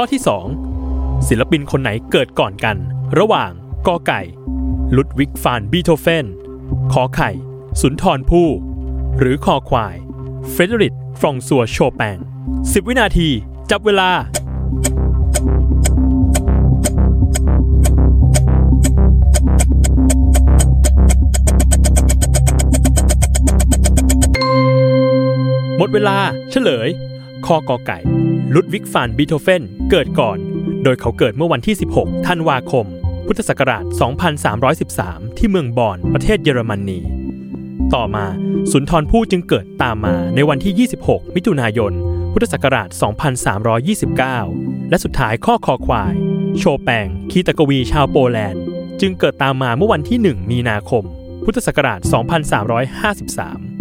ข้อที่ 2 ศิลปินคนไหนเกิดก่อนกัน ระหว่างกอไก่ ลุดวิกฟานบีโธเฟนขอไข่ สุนทรภู่หรือคอควาย เฟรเดริกฟรองซัวโชแปง10 วินาที จับเวลาหมดเวลาเฉลยข้อกอไก่ ลุดวิกฟานบีโธเฟนเกิดก่อน โดยเขาเกิดเมื่อวันที่ 16 ธันวาคม พุทธศักราช 2313 ที่เมืองบอน ประเทศเยอรมนี ต่อมาสุนทรภู่จึงเกิดตามมาในวันที่ 26 มิถุนายน พุทธศักราช 2329 และสุดท้ายข้อคอควาย โชแปงคีตกวีชาวโปแลนด์ จึงเกิดตามมาเมื่อวันที่ 1 มีนาคม พุทธศักราช 2353